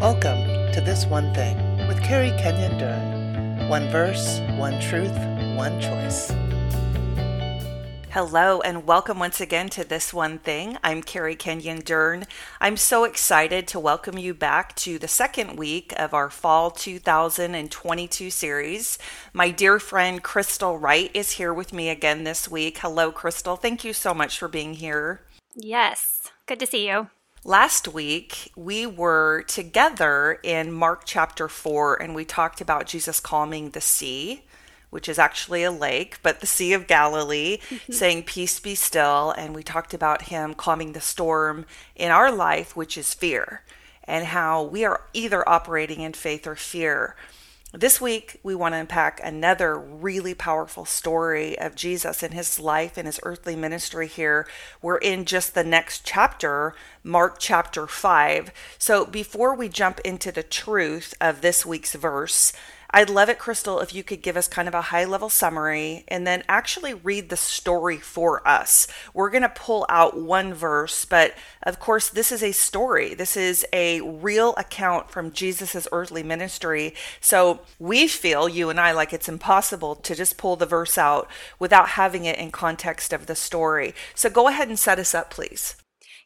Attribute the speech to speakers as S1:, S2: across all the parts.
S1: Welcome to This One Thing with Kerri Kenyon Dern. One verse, one truth, one choice.
S2: Hello, and welcome once again to This One Thing. I'm Kerri Kenyon Dern. I'm so excited to welcome you back to the second week of our Fall 2022 series. My dear friend Crystal Wright is here with me again this week. Hello, Crystal. Thank you so much for being here.
S3: Yes, good to see you.
S2: Last week, we were together in Mark chapter 4, and we talked about Jesus calming the sea, which is actually a lake, but the Sea of Galilee, mm-hmm. saying, Peace be still. And we talked about him calming the storm in our life, which is fear, and how we are either operating in faith or fear. This week, we want to unpack another really powerful story of Jesus and his life and his earthly ministry here. We're in just the next chapter, Mark chapter 5. So, before we jump into the truth of this week's verse, I'd love it, Crystal, if you could give us kind of a high level summary and then actually read the story for us. We're going to pull out one verse, but of course, this is a story. This is a real account from Jesus's earthly ministry. So we feel, you and I, like it's impossible to just pull the verse out without having it in context of the story. So go ahead and set us up, please.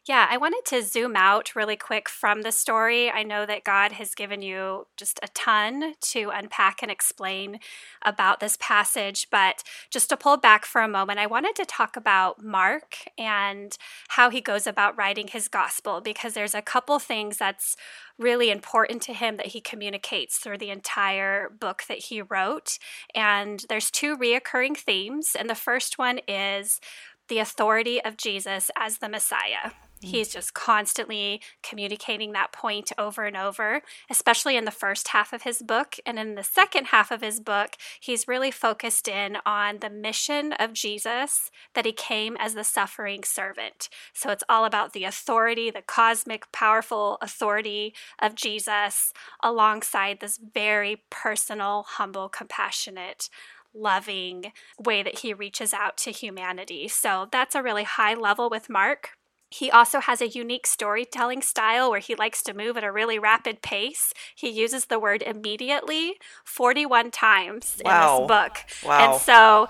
S3: Yeah, I wanted to zoom out really quick from the story. I know that God has given you just a ton to unpack and explain about this passage, but just to pull back for a moment, I wanted to talk about Mark and how he goes about writing his gospel because there's a couple things that's really important to him that he communicates through the entire book that he wrote. And there's two reoccurring themes, and the first one is the authority of Jesus as the Messiah. Mm-hmm. He's just constantly communicating that point over and over, especially in the first half of his book. And in the second half of his book, he's really focused in on the mission of Jesus that he came as the suffering servant. So it's all about the authority, the cosmic, powerful authority of Jesus, alongside this very personal, humble, compassionate, loving way that he reaches out to humanity. So that's a really high level with Mark. He also has a unique storytelling style where he likes to move at a really rapid pace. He uses the word immediately 41 times wow. in this book. Wow. And so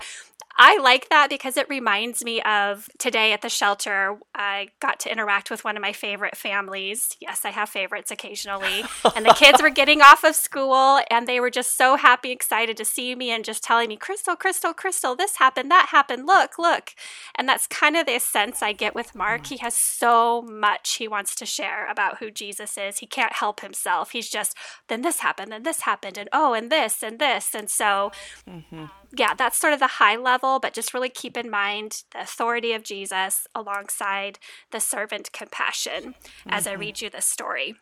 S3: I like that because it reminds me of today at the shelter. I got to interact with one of my favorite families. Yes, I have favorites occasionally. and the kids were getting off of school and they were just so happy, excited to see me and just telling me, Crystal, Crystal, Crystal, this happened, that happened, look, look. And that's kind of the sense I get with Mark. Mm. He has so much he wants to share about who Jesus is. He can't help himself. He's just, then this happened, then this happened, and oh, and this, and this. And so, mm-hmm yeah, that's sort of the high level, but just really keep in mind the authority of Jesus alongside the servant compassion mm-hmm. as I mm-hmm. read you this story.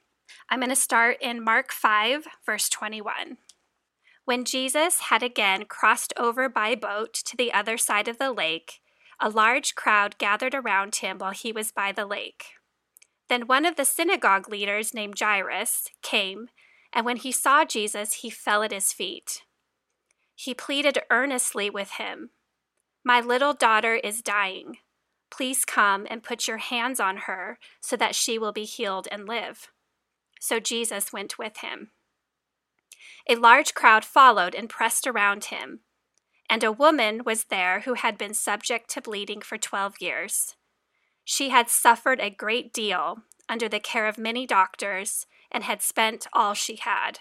S3: I'm going to start in Mark 5, verse 21. When Jesus had again crossed over by boat to the other side of the lake, a large crowd gathered around him while he was by the lake. Then one of the synagogue leaders named Jairus came, and when he saw Jesus, he fell at his feet. He pleaded earnestly with him My little daughter is dying. Please come and put your hands on her so that she will be healed and live. So Jesus went with him. A large crowd followed and pressed around him, and a woman was there who had been subject to bleeding for twelve years. She had suffered a great deal under the care of many doctors and had spent all she had.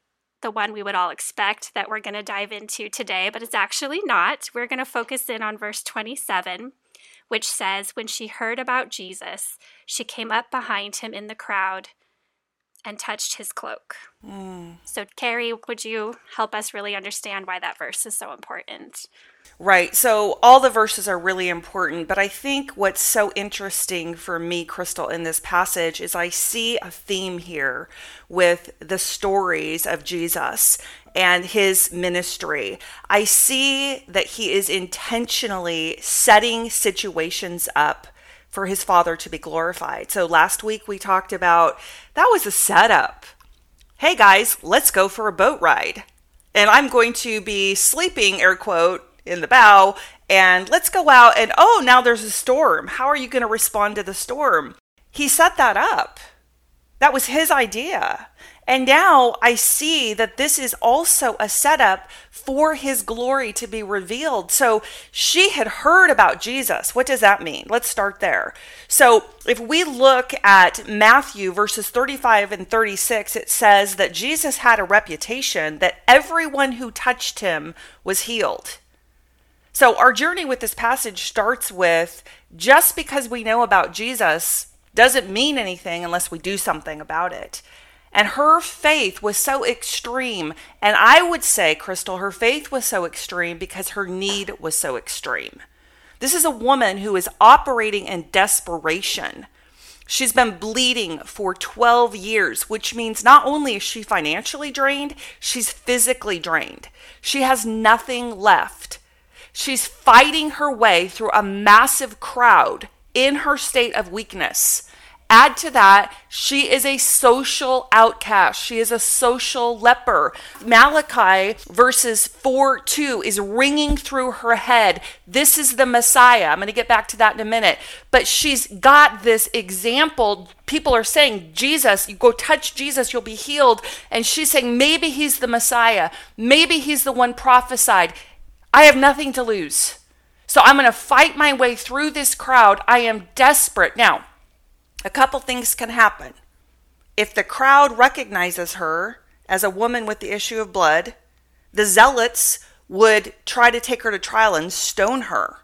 S3: the one we would all expect that we're going to dive into today, but it's actually not. We're going to focus in on verse 27, which says, When she heard about Jesus, she came up behind him in the crowd and touched his cloak. Mm. So, Kerri, would you help us really understand why that verse is so important?
S2: Right. So all the verses are really important, but I think what's so interesting for me, Crystal, in this passage is I see a theme here with the stories of Jesus and his ministry. I see that he is intentionally setting situations up for his father to be glorified. So last week we talked about that was a setup. Hey guys, let's go for a boat ride. And I'm going to be sleeping, air quote, in the bow and let's go out and oh, now there's a storm. How are you going to respond to the storm? He set that up. That was his idea. And now I see that this is also a setup for his glory to be revealed. So she had heard about Jesus. What does that mean? Let's start there. So if we look at Matthew verses 35 and 36, it says that Jesus had a reputation that everyone who touched him was healed. So, our journey with this passage starts with just because we know about Jesus doesn't mean anything unless we do something about it. And her faith was so extreme. And I would say, Crystal, her faith was so extreme because her need was so extreme. This is a woman who is operating in desperation. She's been bleeding for 12 years, which means not only is she financially drained, she's physically drained. She has nothing left. She's fighting her way through a massive crowd in her state of weakness. Add to that, she is a social outcast. She is a social leper. Malachi verses 4 2 is ringing through her head. This is the Messiah. I'm going to get back to that in a minute. But she's got this example. People are saying, Jesus, you go touch Jesus, you'll be healed. And she's saying, maybe he's the Messiah. Maybe he's the one prophesied. I have nothing to lose. So I'm going to fight my way through this crowd. I am desperate. Now, a couple things can happen. If the crowd recognizes her as a woman with the issue of blood, the zealots would try to take her to trial and stone her.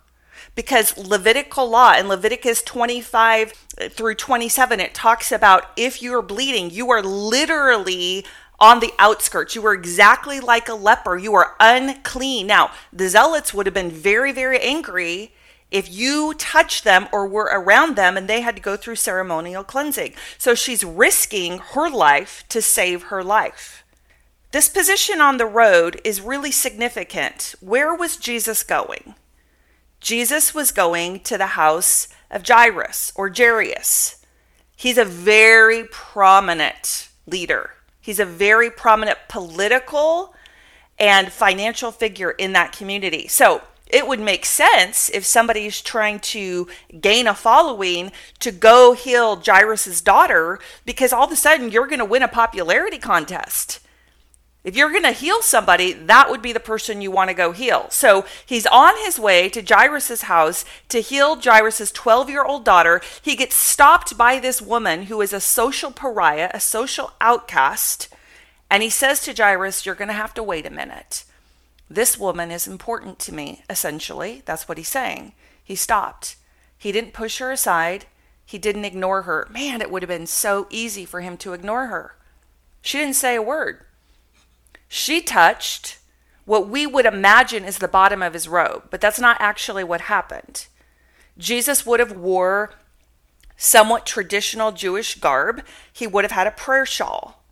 S2: Because Levitical law in Leviticus 25 uh, through 27, it talks about if you are bleeding, you are literally on the outskirts. You are exactly like a leper. You are unclean. Now, the zealots would have been very, very angry if you touched them or were around them and they had to go through ceremonial cleansing. So she's risking her life to save her life. This position on the road is really significant. Where was Jesus going? Jesus was going to the house of Jairus or Jairus. He's a very prominent leader. He's a very prominent political and financial figure in that community. So it would make sense if somebody's trying to gain a following to go heal Jairus's daughter because all of a sudden you're going to win a popularity contest. If you're going to heal somebody, that would be the person you want to go heal. So he's on his way to Jairus' house to heal Jairus' 12 year old daughter. He gets stopped by this woman who is a social pariah, a social outcast. And he says to Jairus, You're going to have to wait a minute. This woman is important to me, essentially. That's what he's saying. He stopped. He didn't push her aside. He didn't ignore her. Man, it would have been so easy for him to ignore her. She didn't say a word. She touched what we would imagine is the bottom of his robe, but that's not actually what happened. Jesus would have wore somewhat traditional Jewish garb. He would have had a prayer shawl.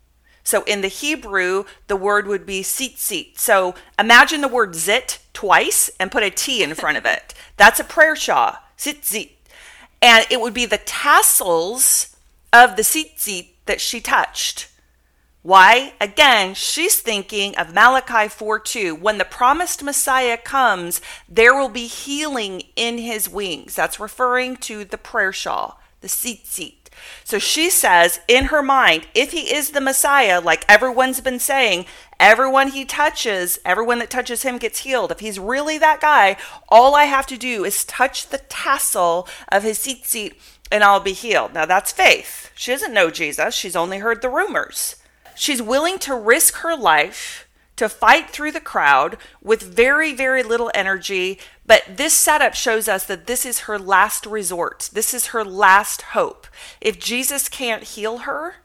S2: So in the Hebrew, the word would be tzitzit. So imagine the word zit twice and put a T in front of it. That's a prayer shawl, tzitzit. And it would be the tassels of the tzitzit that she touched. Why? Again, she's thinking of Malachi 4 2. When the promised Messiah comes, there will be healing in his wings. That's referring to the prayer shawl, the tzitzit. So she says in her mind, if he is the Messiah, like everyone's been saying, everyone he touches, everyone that touches him gets healed. If he's really that guy, all I have to do is touch the tassel of his tzitzit and I'll be healed. Now that's faith. She doesn't know Jesus, she's only heard the rumors. She's willing to risk her life to fight through the crowd with very, very little energy. But this setup shows us that this is her last resort. This is her last hope. If Jesus can't heal her,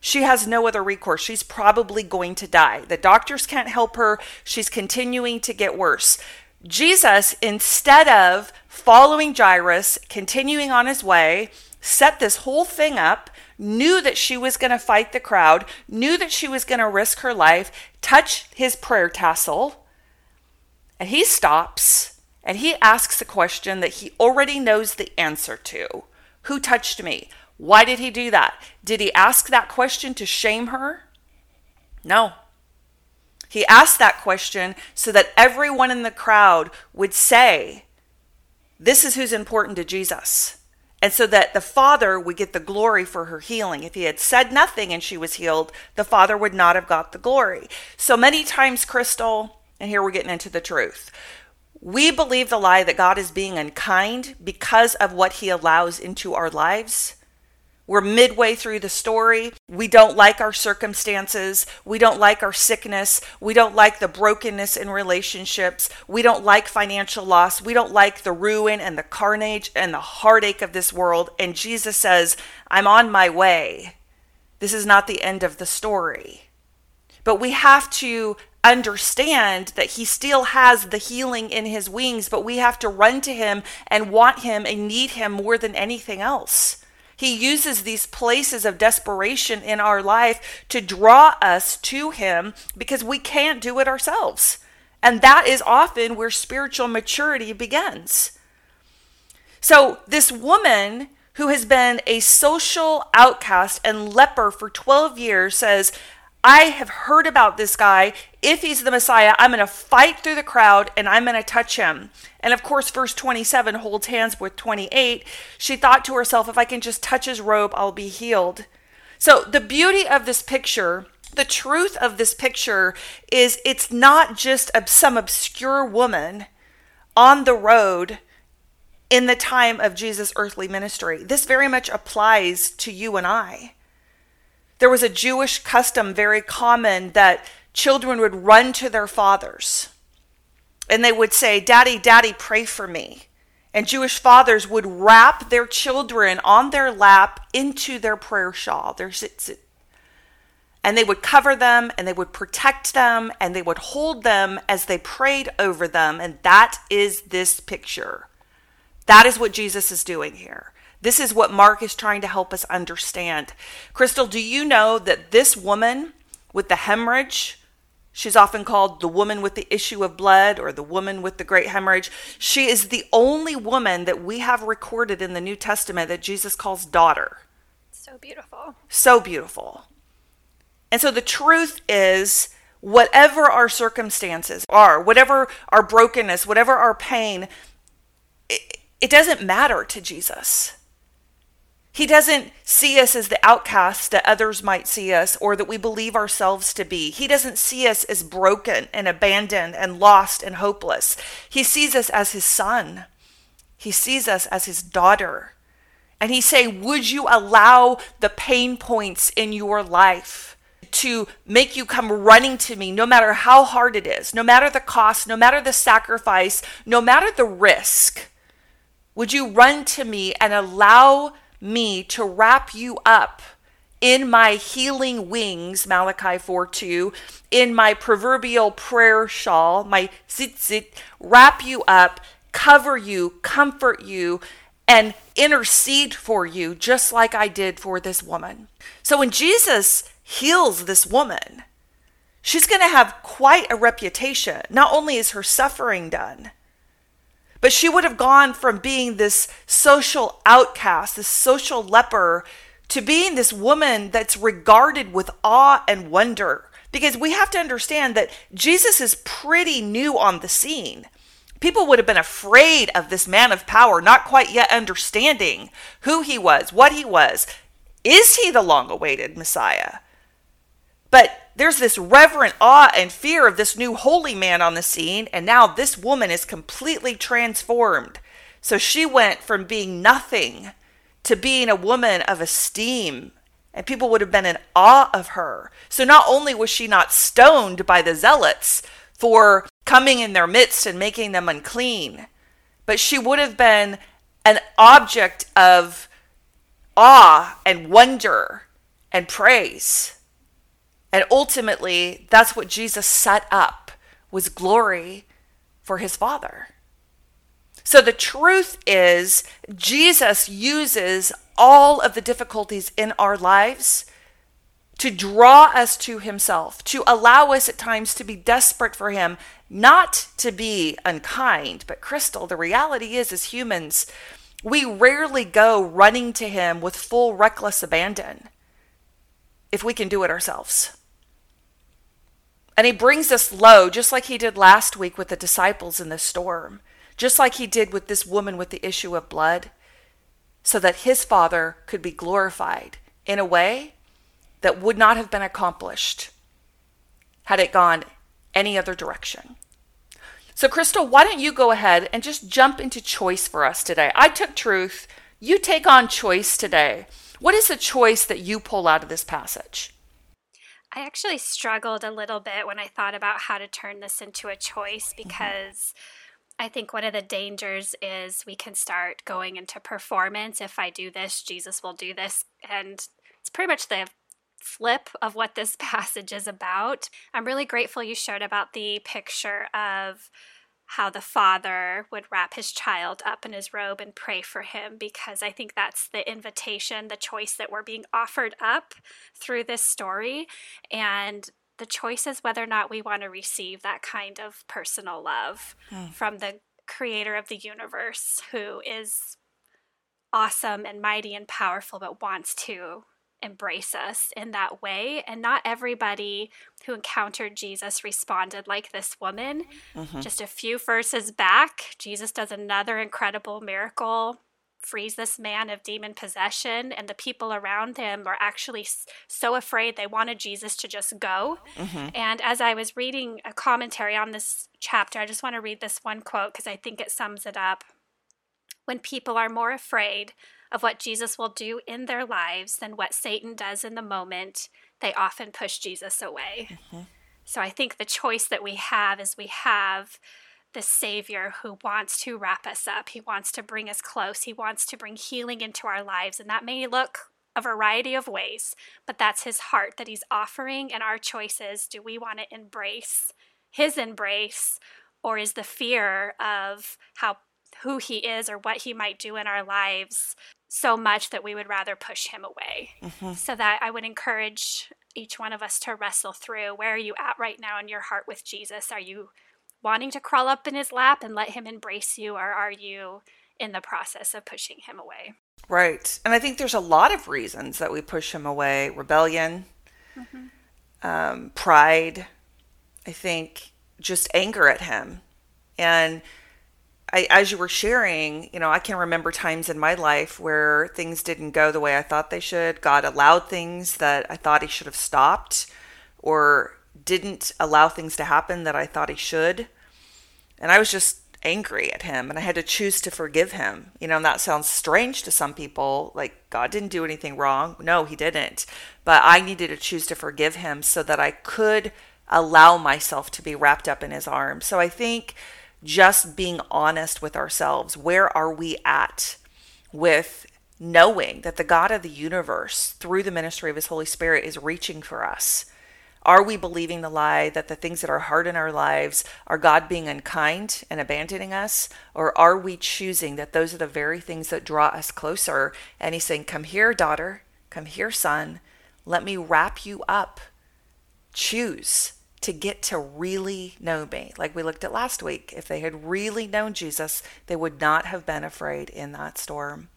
S2: she has no other recourse. She's probably going to die. The doctors can't help her. She's continuing to get worse. Jesus, instead of following Jairus, continuing on his way, set this whole thing up, knew that she was going to fight the crowd, knew that she was going to risk her life, touch his prayer tassel, and he stops and he asks a question that he already knows the answer to Who touched me? Why did he do that? Did he ask that question to shame her? No. He asked that question so that everyone in the crowd would say, This is who's important to Jesus. And so that the Father would get the glory for her healing. If he had said nothing and she was healed, the Father would not have got the glory. So many times, Crystal, and here we're getting into the truth. We believe the lie that God is being unkind because of what he allows into our lives. We're midway through the story. We don't like our circumstances. We don't like our sickness. We don't like the brokenness in relationships. We don't like financial loss. We don't like the ruin and the carnage and the heartache of this world. And Jesus says, I'm on my way. This is not the end of the story. But we have to understand that he still has the healing in his wings, but we have to run to him and want him and need him more than anything else. He uses these places of desperation in our life to draw us to Him because we can't do it ourselves. And that is often where spiritual maturity begins. So, this woman who has been a social outcast and leper for 12 years says, I have heard about this guy. If he's the Messiah, I'm going to fight through the crowd and I'm going to touch him. And of course, verse 27 holds hands with 28. She thought to herself, if I can just touch his robe, I'll be healed. So, the beauty of this picture, the truth of this picture is it's not just some obscure woman on the road in the time of Jesus' earthly ministry. This very much applies to you and I. There was a Jewish custom very common that children would run to their fathers and they would say, Daddy, Daddy, pray for me. And Jewish fathers would wrap their children on their lap into their prayer shawl, their tzitzit. And they would cover them and they would protect them and they would hold them as they prayed over them. And that is this picture. That is what Jesus is doing here. This is what Mark is trying to help us understand. Crystal, do you know that this woman with the hemorrhage, she's often called the woman with the issue of blood or the woman with the great hemorrhage, she is the only woman that we have recorded in the New Testament that Jesus calls daughter.
S3: So beautiful.
S2: So beautiful. And so the truth is, whatever our circumstances are, whatever our brokenness, whatever our pain, it, it doesn't matter to Jesus. He doesn't see us as the outcasts that others might see us or that we believe ourselves to be. He doesn't see us as broken and abandoned and lost and hopeless. He sees us as his son. He sees us as his daughter. And he say, Would you allow the pain points in your life to make you come running to me, no matter how hard it is, no matter the cost, no matter the sacrifice, no matter the risk? Would you run to me and allow me to wrap you up in my healing wings, Malachi 4 2, in my proverbial prayer shawl, my tzitzit, wrap you up, cover you, comfort you, and intercede for you, just like I did for this woman. So when Jesus heals this woman, she's going to have quite a reputation. Not only is her suffering done, but she would have gone from being this social outcast, this social leper, to being this woman that's regarded with awe and wonder. Because we have to understand that Jesus is pretty new on the scene. People would have been afraid of this man of power, not quite yet understanding who he was, what he was. Is he the long awaited Messiah? But there's this reverent awe and fear of this new holy man on the scene, and now this woman is completely transformed. So she went from being nothing to being a woman of esteem, and people would have been in awe of her. So not only was she not stoned by the zealots for coming in their midst and making them unclean, but she would have been an object of awe and wonder and praise. And ultimately, that's what Jesus set up was glory for his Father. So the truth is, Jesus uses all of the difficulties in our lives to draw us to himself, to allow us at times to be desperate for him, not to be unkind. But Crystal, the reality is, as humans, we rarely go running to him with full reckless abandon if we can do it ourselves. And he brings us low, just like he did last week with the disciples in the storm just like he did with this woman with the issue of blood, so that his Father could be glorified in a way that would not have been accomplished had it gone any other direction. So, Crystal, why don't you go ahead and just jump into choice for us today? I took truth. You take on choice today. What is the choice that you pull out of this passage?
S3: I actually struggled a little bit when I thought about how to turn this into a choice mm-hmm. because. Mm-hmm I think one of the dangers is we can start going into performance. If I do this, Jesus will do this. And it's pretty much the flip of what this passage is about. I'm really grateful you shared about the picture of how the father would wrap his child up in his robe and pray for him because I think that's the invitation, the choice that we're being offered up through this story. And the choice is whether or not we want to receive that kind of personal love mm. from the creator of the universe who is awesome and mighty and powerful but wants to embrace us in that way and not everybody who encountered Jesus responded like this woman mm-hmm. just a few verses back Jesus does another incredible miracle frees this man of demon possession, and the people around him are actually so afraid they wanted Jesus to just go. Mm-hmm. And as I was reading a commentary on this chapter, I just want to read this one quote because I think it sums it up. When people are more afraid of what Jesus will do in their lives than what Satan does in the moment, they often push Jesus away. Mm-hmm. So I think the choice that we have is we have the Savior who wants to wrap us up. He wants to bring us close. He wants to bring healing into our lives. And that may look a variety of ways, but that's His heart that He's offering. And our choices do we want to embrace His embrace, or is the fear of how who he is or what he might do in our lives so much that we would rather push him away. Mm-hmm. So that I would encourage each one of us to wrestle through where are you at right now in your heart with Jesus? Are you wanting to crawl up in his lap and let him embrace you, or are you in the process of pushing him away?
S2: Right. And I think there's a lot of reasons that we push him away rebellion, mm-hmm. um, pride, I think just anger at him. And I, as you were sharing, you know, I can remember times in my life where things didn't go the way I thought they should. God allowed things that I thought He should have stopped or didn't allow things to happen that I thought He should. And I was just angry at him and I had to choose to forgive him. You know, and that sounds strange to some people, like God didn't do anything wrong. No, he didn't. But I needed to choose to forgive him so that I could allow myself to be wrapped up in his arms. So I think just being honest with ourselves, where are we at with knowing that the God of the universe, through the ministry of his Holy Spirit, is reaching for us? Are we believing the lie that the things that are hard in our lives are God being unkind and abandoning us? Or are we choosing that those are the very things that draw us closer? And He's saying, Come here, daughter. Come here, son. Let me wrap you up. Choose to get to really know me. Like we looked at last week. If they had really known Jesus, they would not have been afraid in that storm.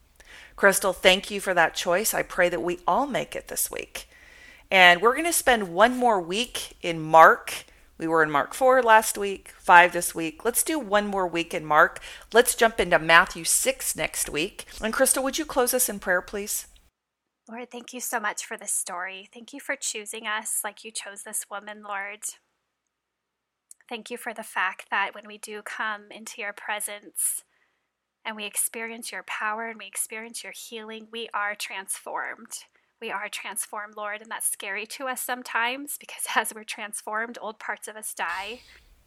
S2: Crystal, thank you for that choice. I pray that we all make it this week. And we're going to spend one more week in Mark. We were in Mark 4 last week, 5 this week. Let's do one more week in Mark. Let's jump into Matthew 6 next week. And Crystal, would you close us in prayer, please?
S3: Lord, thank you so much for this story. Thank you for choosing us like you chose this woman, Lord. Thank you for the fact that when we do come into your presence, and we experience your power and we experience your healing, we are transformed. We are transformed, Lord, and that's scary to us sometimes because as we're transformed, old parts of us die.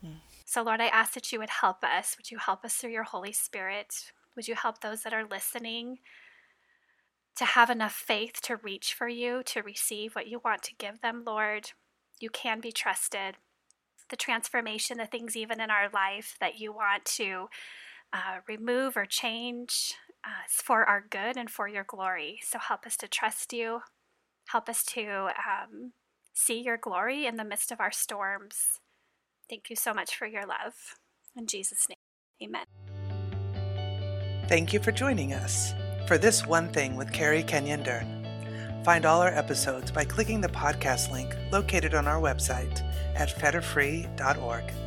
S3: Mm. So, Lord, I ask that you would help us. Would you help us through your Holy Spirit? Would you help those that are listening to have enough faith to reach for you, to receive what you want to give them, Lord? You can be trusted. The transformation, the things even in our life that you want to uh, remove or change uh, for our good and for your glory. So help us to trust you. Help us to um, see your glory in the midst of our storms. Thank you so much for your love. In Jesus' name, amen.
S1: Thank you for joining us for This One Thing with Kerri Kenyon Dern. Find all our episodes by clicking the podcast link located on our website at fetterfree.org.